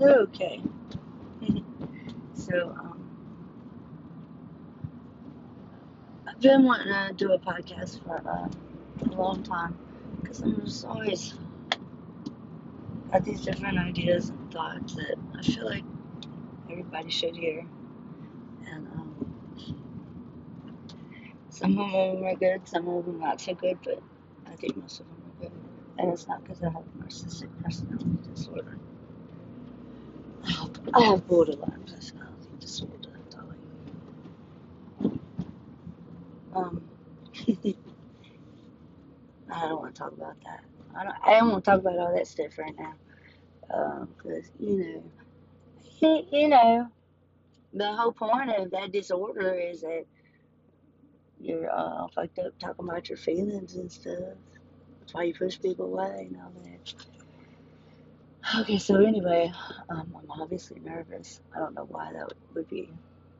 Okay. so, um, I've been wanting to do a podcast for uh, a long time because I'm just always got these different ideas and thoughts that I feel like everybody should hear. And um, some of them are good, some of them not so good, but I think most of them are good. And it's not because I have narcissistic personality disorder. I have borderline personality disorder, darling. Um, I don't want to talk about that. I don't, I don't want to talk about all that stuff right now. Because, um, you know, you, you know, the whole point of that disorder is that you're uh, fucked up talking about your feelings and stuff. That's why you push people away and all that. Okay, so anyway, um, I'm obviously nervous. I don't know why that would be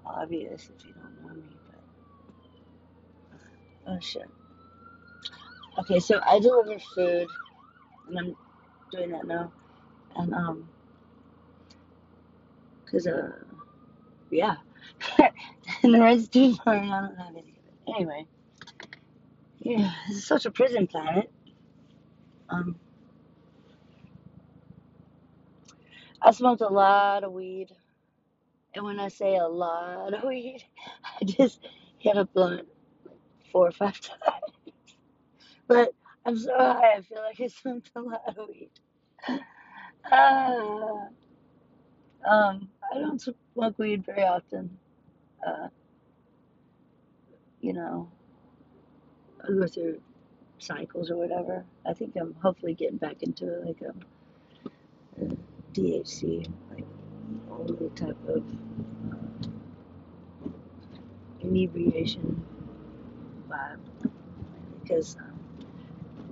obvious if you don't know me, but oh shit. Okay, so I deliver food, and I'm doing that now, and um, cause uh, yeah, and the red's too far, and I don't have any. Anyway, yeah, this is such a prison planet. Um, I smoked a lot of weed. And when I say a lot of weed, I just hit a blunt four or five times. But I'm so high, I feel like I smoked a lot of weed. Ah, um, I don't smoke weed very often. Uh, you know, I go through cycles or whatever. I think I'm hopefully getting back into like a, a like all the type of uh, inebriation vibe because um,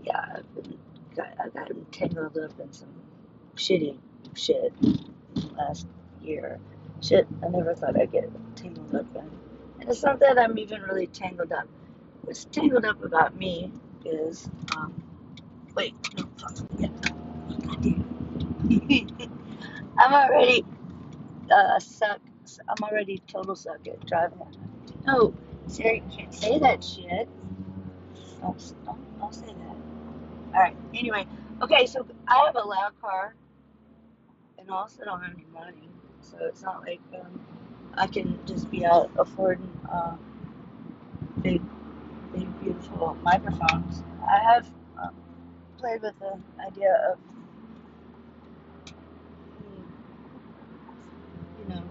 yeah, I've been got, I got tangled up in some shitty shit last year. Shit, I never thought I'd get tangled up in. And it's not that I'm even really tangled up. What's tangled up about me is, um, wait, no, fuck, yeah, I'm already uh, suck. I'm already total suck at driving. No, Siri, you can't say that shit. Don't say that. All right. Anyway, okay. So I have a loud car, and also don't have any money, so it's not like um, I can just be out affording uh, big, big, beautiful microphones. I have um, played with the idea of, hmm, you know,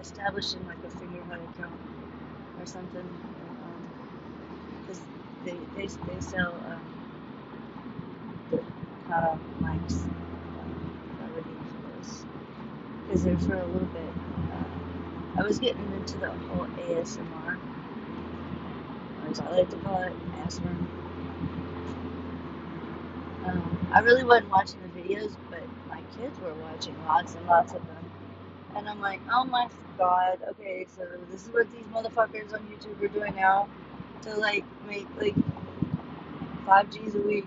establishing like a figurehead account or something, because um, they, they they sell. Um, of mics already for this because there for a little bit. Uh, I was getting into the whole ASMR, or as I like to call it, ASMR. Um, I really wasn't watching the videos, but my kids were watching lots and lots of them. And I'm like, oh my god, okay, so this is what these motherfuckers on YouTube are doing now to like make like five G's a week.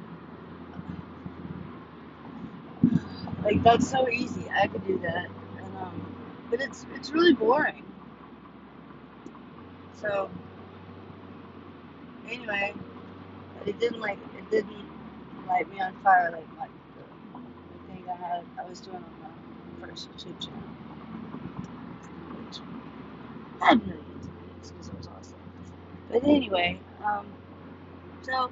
Like that's so easy. I could do that. And um but it's it's really boring. So anyway, it didn't like it didn't light me on fire like like the, thing I had I was doing on the first YouTube channel. Of views because it was awesome. But anyway, um so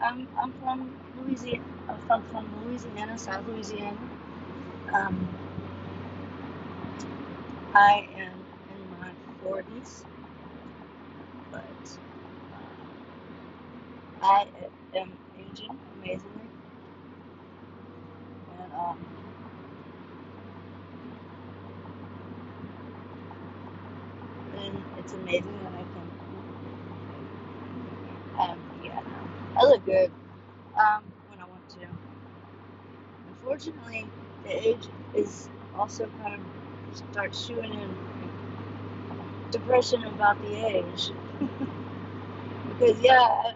I'm I'm from Louisiana. I'm from, from Louisiana, South Louisiana. Um, I am in my 40s, but uh, I am aging amazingly, and um, and it's amazing that I can. Um, yeah, I look good. Um, when I want to. Unfortunately, the age is also kind of starts shooing in depression about the age. because yeah, I,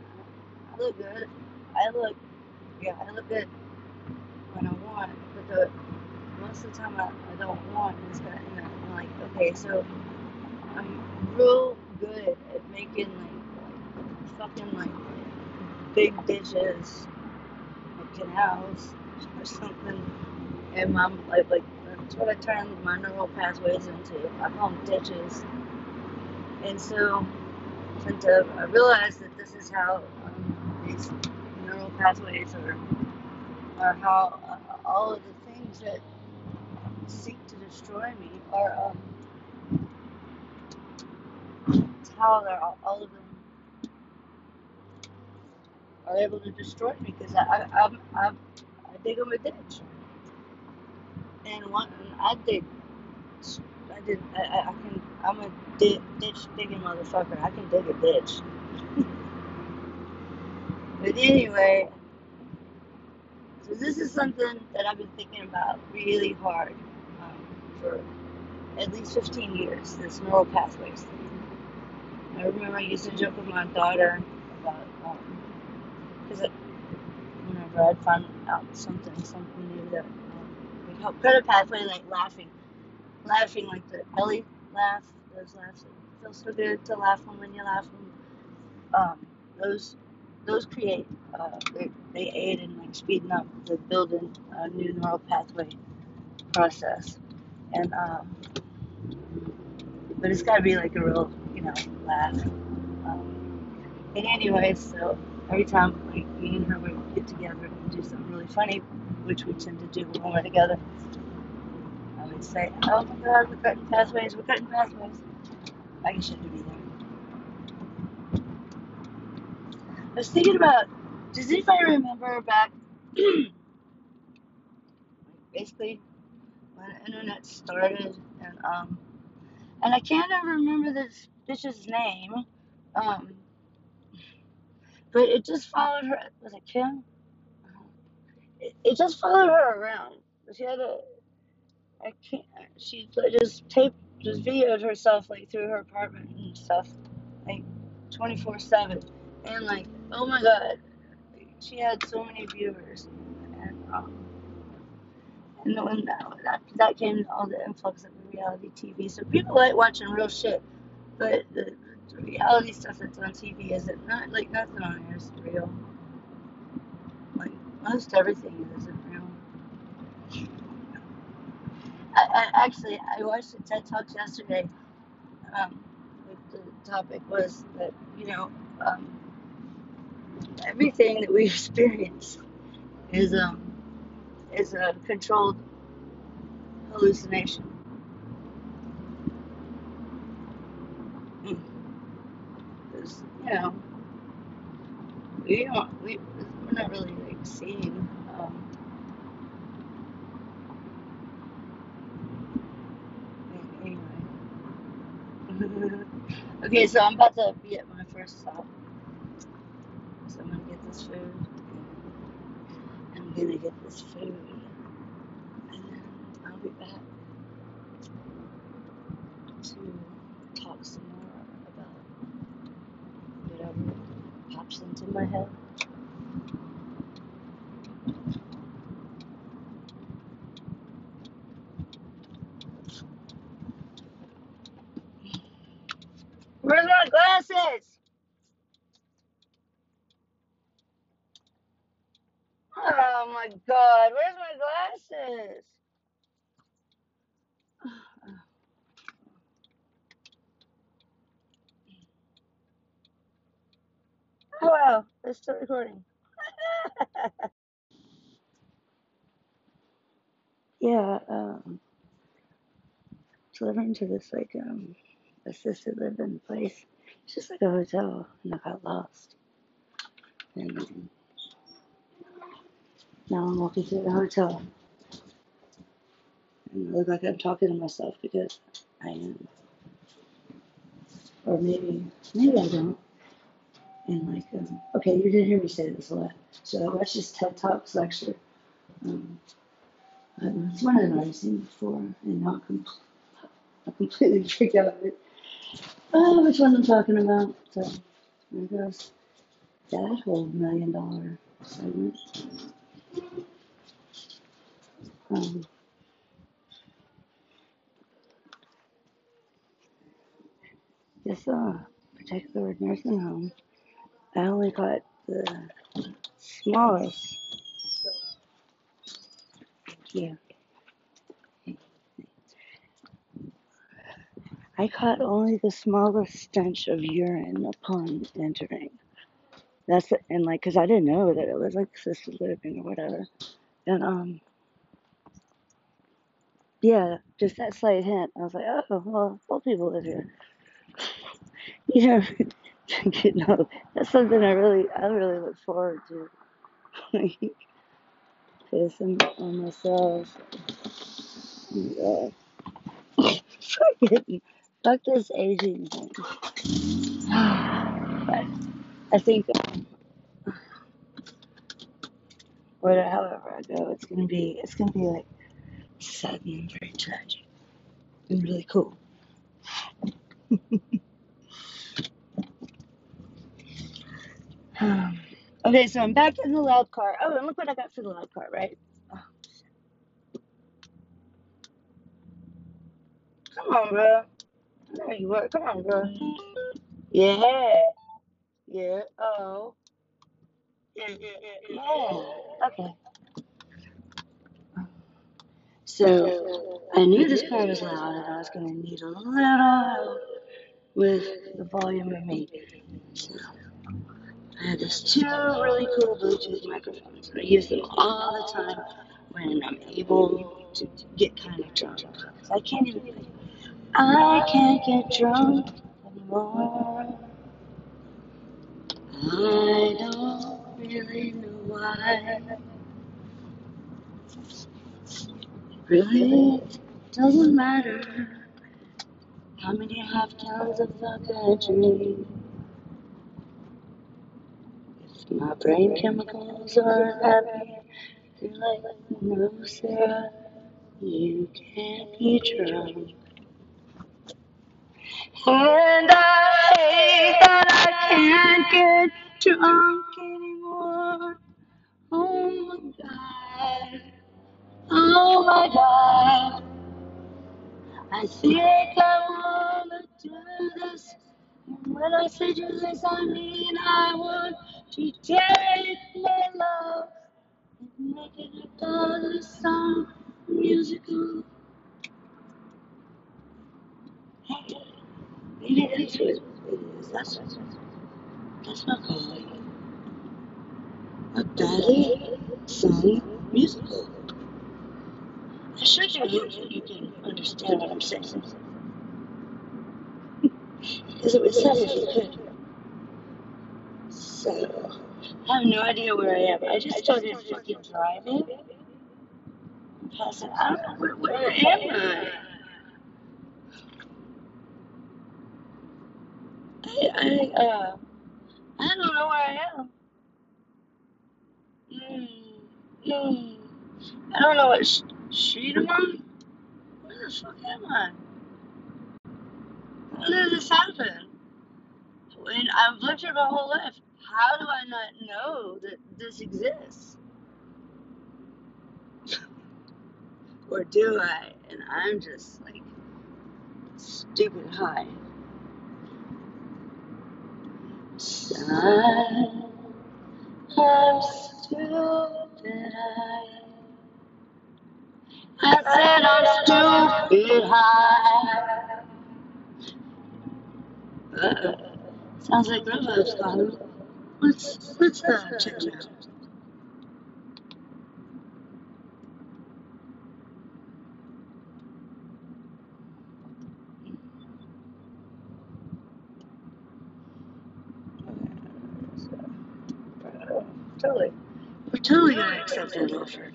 I look good. I look, yeah, I look good when I want. But the most of the time I, I don't want this kind you know, I'm like, okay, so I'm real good at making like, like fucking like big dishes, like canals or something. And my like like that's what I turn my neural pathways into. I call them ditches. And so since I, I realized that this is how um, these neural pathways are, are how uh, all of the things that seek to destroy me are um, it's how they're all, all of them are able to destroy me because I, I, I'm, I'm, I dig them a ditch. And one, I dig, I did, I, I, I can, I'm a di- ditch digging motherfucker. I can dig a ditch. But anyway, so this is something that I've been thinking about really hard um, for at least 15 years, this neural pathways thing. I remember I used to joke with my daughter about, because um, whenever I'd find out something, something new that um, would help create a pathway, like laughing, laughing like the belly laugh, those laughs that feel so good to laugh when, when you laugh. Um, those those create, uh, they, they aid in like speeding up the building a new neural pathway process. And um, but it's got to be like a real, you know, laugh. Um, and anyways, so every time like me and her would get together and do something really funny, which we tend to do when we're together, I would say, "Oh my God, we're cutting pathways, we're cutting pathways." I shouldn't be there. I was thinking about. Does anybody remember back, basically, when the internet started, and um, and I can't ever remember this bitch's name, um, but it just followed her. Was it Kim? It, it just followed her around. She had a. I can't. She just taped, just videoed herself like through her apartment and stuff, like twenty four seven, and like, oh my god, she had so many viewers, and um, and when that that, that came all the influx of reality TV. So people like watching real shit, but the, the reality stuff that's on TV isn't not like nothing on here is real. Like most everything isn't real. I, I actually I watched a TED Talks yesterday. Um, the topic was that you know um, everything that we experience is um is a controlled hallucination. Because know we don't we we're not really like seeing. Um, anyway. okay, so I'm about to be at my first stop. So I'm gonna get this food. I'm gonna get this food, and I'll be back to talk some more about whatever pops into my head. Where's my glasses? Oh my god, where's my glasses? Oh wow, it's still recording. Yeah, um, delivering to this like um assisted living place. It's just like a hotel, and I got lost. And um, now I'm walking through the hotel, and I look like I'm talking to myself because I am, or maybe maybe I don't and like um, okay you didn't hear me say this a lot. So i watched this ted talks lecture. Um, uh, it's one i've seen before and not i com- completely freaked out of it. Oh which one i'm talking about? So there goes. That whole million dollar segment. Um, this uh, particular nursing home I only got the smallest. Yeah. I caught only the smallest stench of urine upon entering. That's the, and like, cause I didn't know that it was like assisted living or whatever. And um, yeah, just that slight hint. I was like, oh, well, old people live here. You know, you know, that's something I really, I really look forward to. like, pissing on myself. Yeah. Fucking, fuck this aging thing. but I think, whatever, however I go, it's gonna be, it's gonna be like sudden and very tragic and really cool. Okay, so I'm back in the loud car. Oh, and look what I got for the loud car, right? Oh, come on, bro. There you are. Come on, bro. Yeah. Yeah. Oh. Yeah, yeah, yeah, yeah. Okay. So I knew this car was loud and I was going to need a little help with the volume of me. So I have these two really cool Bluetooth microphones. and I use them all the time when I'm able to get kind of drunk. I can't even, I can't get drunk anymore. I don't really know why. Really, doesn't matter how many half tons of vodka I drink. My brain chemicals are happy, they're like, no, Sarah, you can't be drunk. And I hate that I can't get drunk anymore. Oh my god. Oh my god. I think I wanna do this. When I say this, I mean I want to take my love and make it a dollar song musical. Hey, maybe that's what it is. That's what that's what I call it. A ballet song musical. I should do it you can understand what I'm saying. Because it would sound if you could. So, I have no idea where I am. I just started fucking driving. I'm passing. I don't know where, where am I? I, I, uh, I don't know where I am. Mm, mm. I don't know what street I'm on. Where the fuck am I? Did this happen? When I've lived here my whole life. How do I not know that this exists? Or do I? And I'm just like stupid high. I'm stupid high. I said I'm stupid high. Uh-oh. Sounds like Robo's calling. Let's let's uh, check it out. Totally. We're totally gonna accept that offer.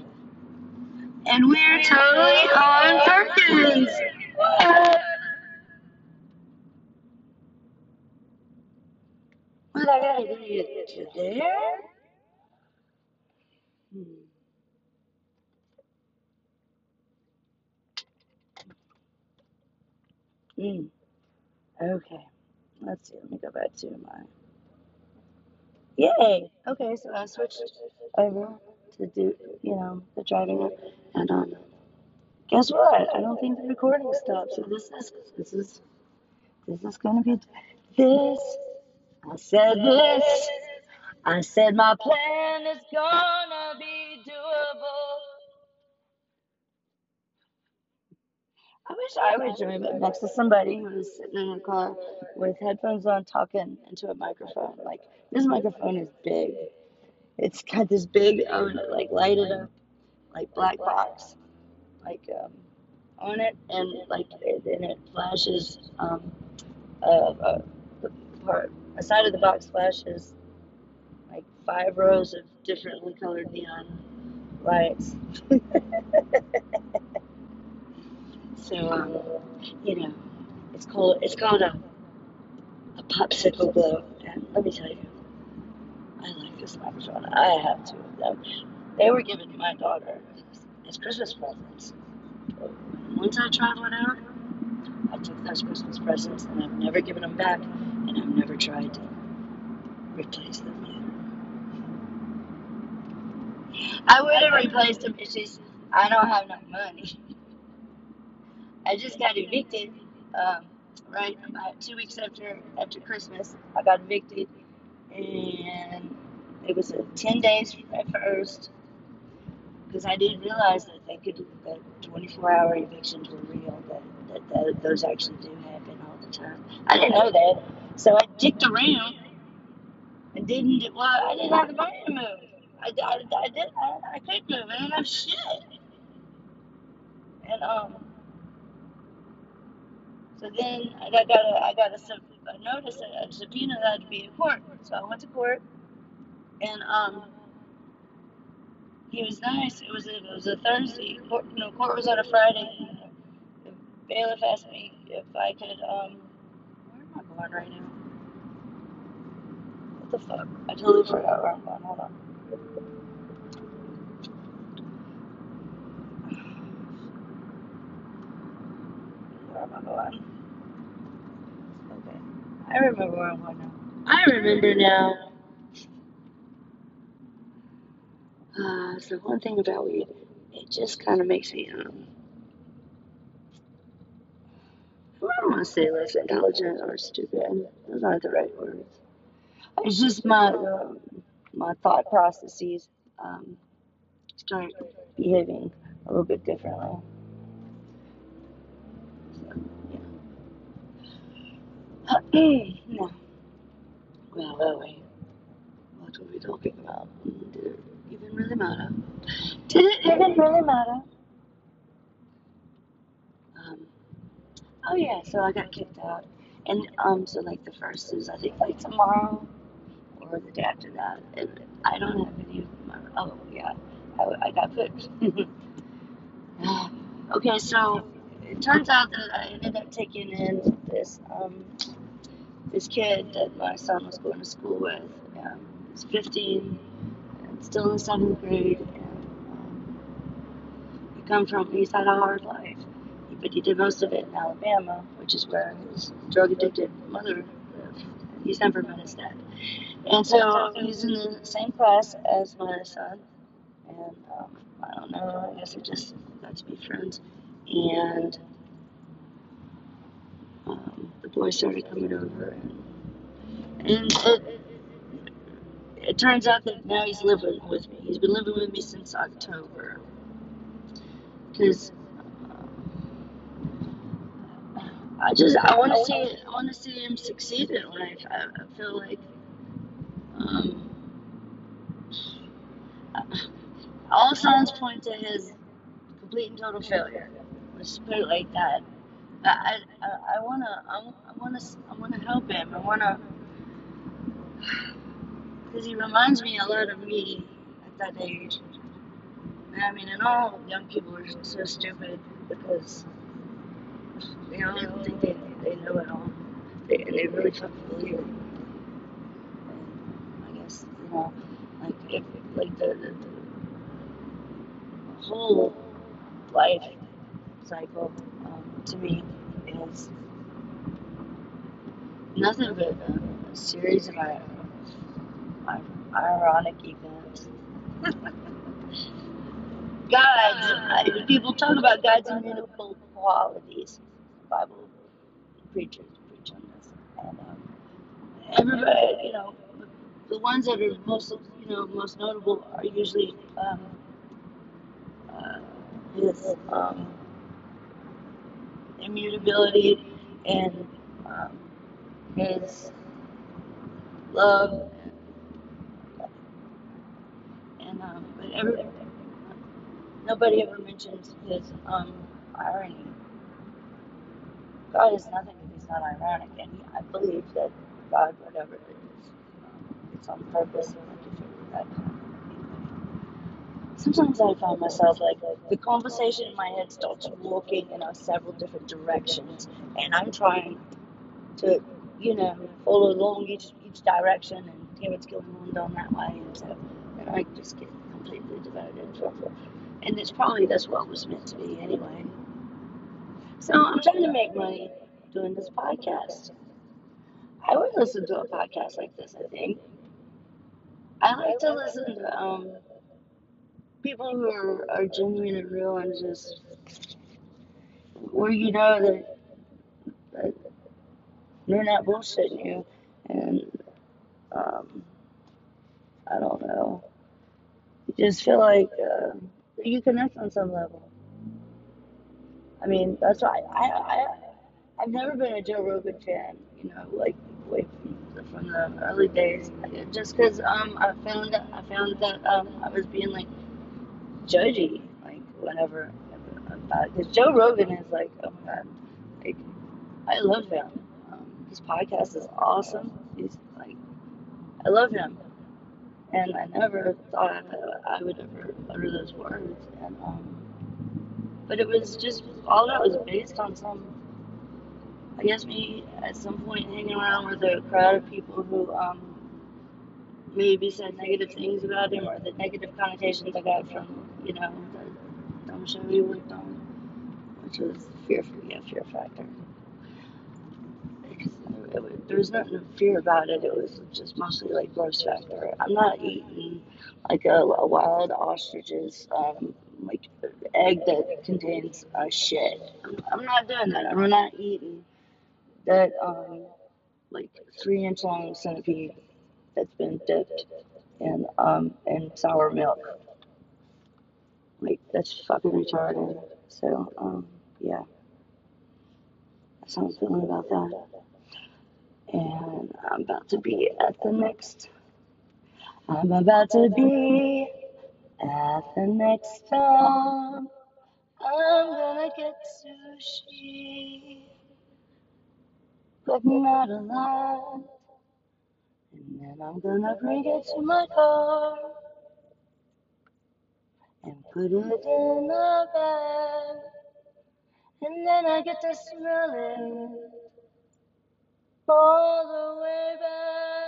And we're totally on Perkins. What? Hmm. Mm. Okay. Let's see. Let me go back to my. Yay. Okay, so I switched over to do, you know, the driving and um, guess what? I don't think the recording stopped. So this is this is this is gonna be this. I said this. I said my plan is gonna be doable. I wish I was driving next to somebody who was sitting in a car with headphones on talking into a microphone. Like this microphone is big. It's got this big, um, like lighted up, like black box, like um, on it, and like it, and it flashes. Um, uh, uh, the part, a side of the box flashes like five rows of differently colored neon lights. so um, you know, it's called it's called a a popsicle glow, and let me tell you, I like this microphone. I have two of them. They were given to my daughter as Christmas presents. Once I tried one out, I took those Christmas presents and I've never given them back, and I've never tried to replace them either. I would have replaced them. It's just I don't have enough money. I just got evicted. Um, right about two weeks after after Christmas, I got evicted, and it was a ten days at first because I didn't realize that they could that 24 hour evictions were real. That, that that those actually do happen all the time. I didn't know that, so I dicked around and didn't. Well, I didn't have the money to move. I, I, I did. I, I couldn't move. I didn't have shit. And um, so then I got, got a I got a, sub, a notice a, a subpoena that I had to be in court. So I went to court, and um, he was nice. It was a, it was a Thursday. Court, you know, court was on a Friday. The bailiff asked me if I could um, where am I going right now? What the fuck? I totally forgot where I'm going. Hold on. Where am I going? Okay. I remember where I'm going now. I remember now. Uh, so one thing about weed, it just kind of makes me, um, I don't want to say less intelligent or stupid. Those aren't the right words. It's just my um, my thought processes um, start behaving a little bit differently. So yeah. no. Well, well, wait. What were we talking about? Did it even really matter? Did it even really matter? Um, oh yeah, so I got kicked out, and um, so like the first is I think like tomorrow or the day after that, and I don't have any of my. Oh yeah, I, I got put. okay, so it turns out that I ended up taking in this um this kid that my son was going to school with. Um, he's 15 and still in seventh grade, and um, he come from he's had a hard life, but he did most of it in Alabama, which is where his drug addicted mother lived. He's never met his dad, and so he's in the same class as my son, and um, I don't know. I guess we just got to be friends, and um, the boy started coming over, and, and it, it turns out that now he's living with me. He's been living with me since October, because I just I want to see I want to see him succeed in life. I, I feel like um, all signs point to his complete and total failure. Let's put it like that. I I, I wanna I, I wanna I wanna help him. I wanna because he reminds me a lot of me at that age. I mean, and all young people are so stupid because they all think they, they know it all. They, and they really fucking believe it. And I guess, you know, like, if, like the, the, the whole life cycle um, to me is nothing but a, a series of uh, ironic events. God's, I, people talk about God's immutable qualities. Bible preachers preach on this. And um, everybody, you know, the ones that are most, you know, most notable are usually um, uh, his um, immutability and um, his love and um, but every, nobody ever mentions his um, irony. God is nothing if he's not ironic, and I believe that God, whatever it is, um, it's on purpose. And that out. Sometimes I find myself like the conversation in my head starts walking in uh, several different directions, and I'm trying to, you know, follow along each each direction and hear what's going on down that way, and so and I just get completely devoted it. And it's probably that's what was meant to be anyway. So I'm trying to make money doing this podcast. I would listen to a podcast like this. I think I like to listen to um, people who are, are genuine and real and just where you know that, that they're not bullshitting you and um, I don't know. You just feel like uh, you connect on some level. I mean, that's why I, I, I've never been a Joe Rogan fan, you know, like way from the, early days, just because um, I found that I found that um, I was being like judgy, like whenever about because Joe Rogan is like, oh my god, like I love him. Um, his podcast is awesome. He's like, I love him, and I never thought I would ever utter those words, and um, but it was just all that was based on some I guess me at some point hanging around with a crowd of people who um, maybe said negative things about him or the negative connotations I got from, you know, the dumb show he worked on, which was fear, yeah, fear factor. There was nothing to fear about it. It was just mostly like gross factor. I'm not eating like a, a wild ostrich's um, like egg that contains uh, shit. I'm, I'm not doing that. I'm not eating that um, like three inch long centipede that's been dipped in um in sour milk. Like that's fucking retarded. So um yeah. That's how I'm feeling about that. And I'm about to be at the next I'm about to be at the next time. I'm gonna get sushi but not a lot. And then I'm gonna bring it to my car and put it in the bag. And then I get to smell it all the way back.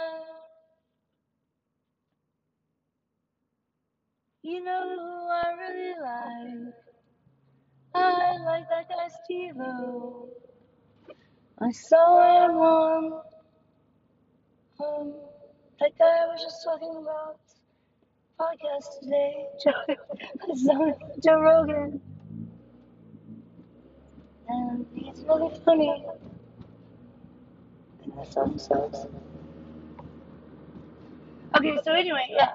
You know who I really like? I like that guy Steve-O. I saw him on um, that guy I was just talking about podcast today, Joe, Joe Rogan, and he's really funny. And that song sucks. Okay, so anyway, yeah,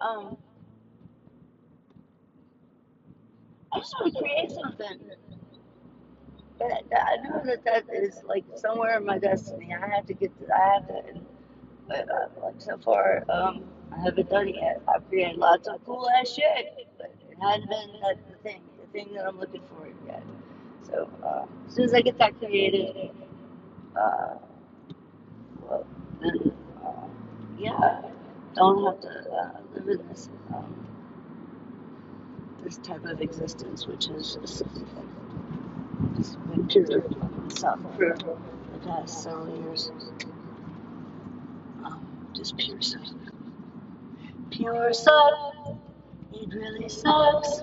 um, I just want to create something. But I know that that is like somewhere in my destiny. I have to get to, I have to, but uh, like so far, um, I haven't done it yet. I've created lots of cool ass shit, but it hasn't been that the thing, the thing that I'm looking for yet. So uh, as soon as I get that created, uh, well, then uh, yeah, don't have to uh, live in this um, this type of existence, which is been pure suck for the past several years. Um, just pure suck. Pure suck. It really sucks.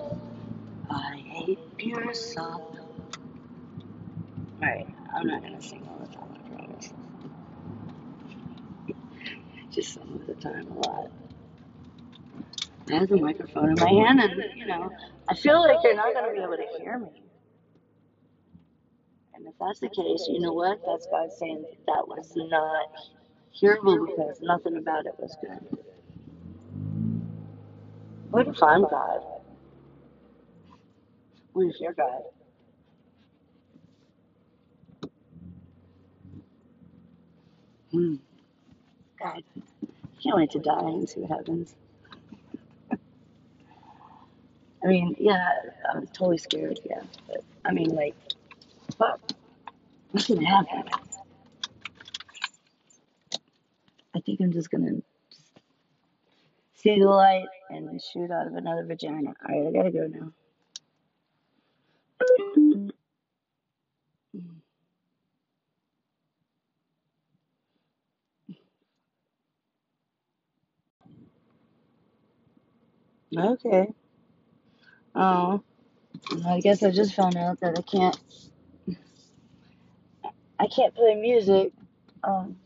I hate pure suck. Alright, I'm not gonna sing all the time, I promise. Just some of the time, a lot. I have the microphone in my hand, and you know, I feel like you're not gonna be able to hear me. And if that's the case, you know what? That's God saying that was not hearable because nothing about it was good. What if I'm God? What if you're God? Hmm. God, can't wait to die and see what happens. I mean, yeah, I'm totally scared, yeah. But, I mean, like, fuck, what's gonna happen? I think I'm just gonna see the light and shoot out of another vagina. Alright, I gotta go now. Okay. Oh, I guess I just found out that I can't, I can't play music. Um,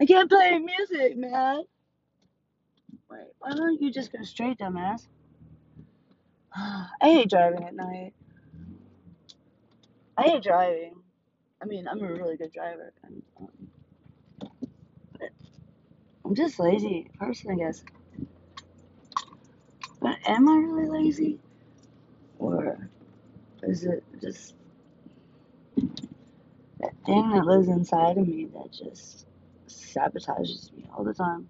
I can't play music, man. Wait, why don't you just go straight, dumbass? I hate driving at night. I hate driving. I mean, I'm a really good driver. I'm, um, I'm just lazy person, I guess. But am I really lazy? Or is it just that thing that lives inside of me that just sabotages me all the time?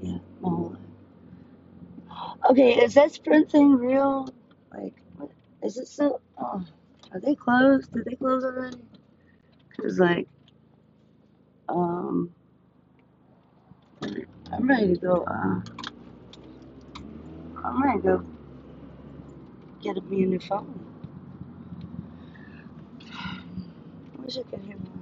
Yeah. Okay, is that Sprint thing real? Like, what, is it still? Oh, are they closed? Did they close already? Cause like, um, I'm ready to go. Uh, I'm ready to go get me a new phone. I wish I could hear my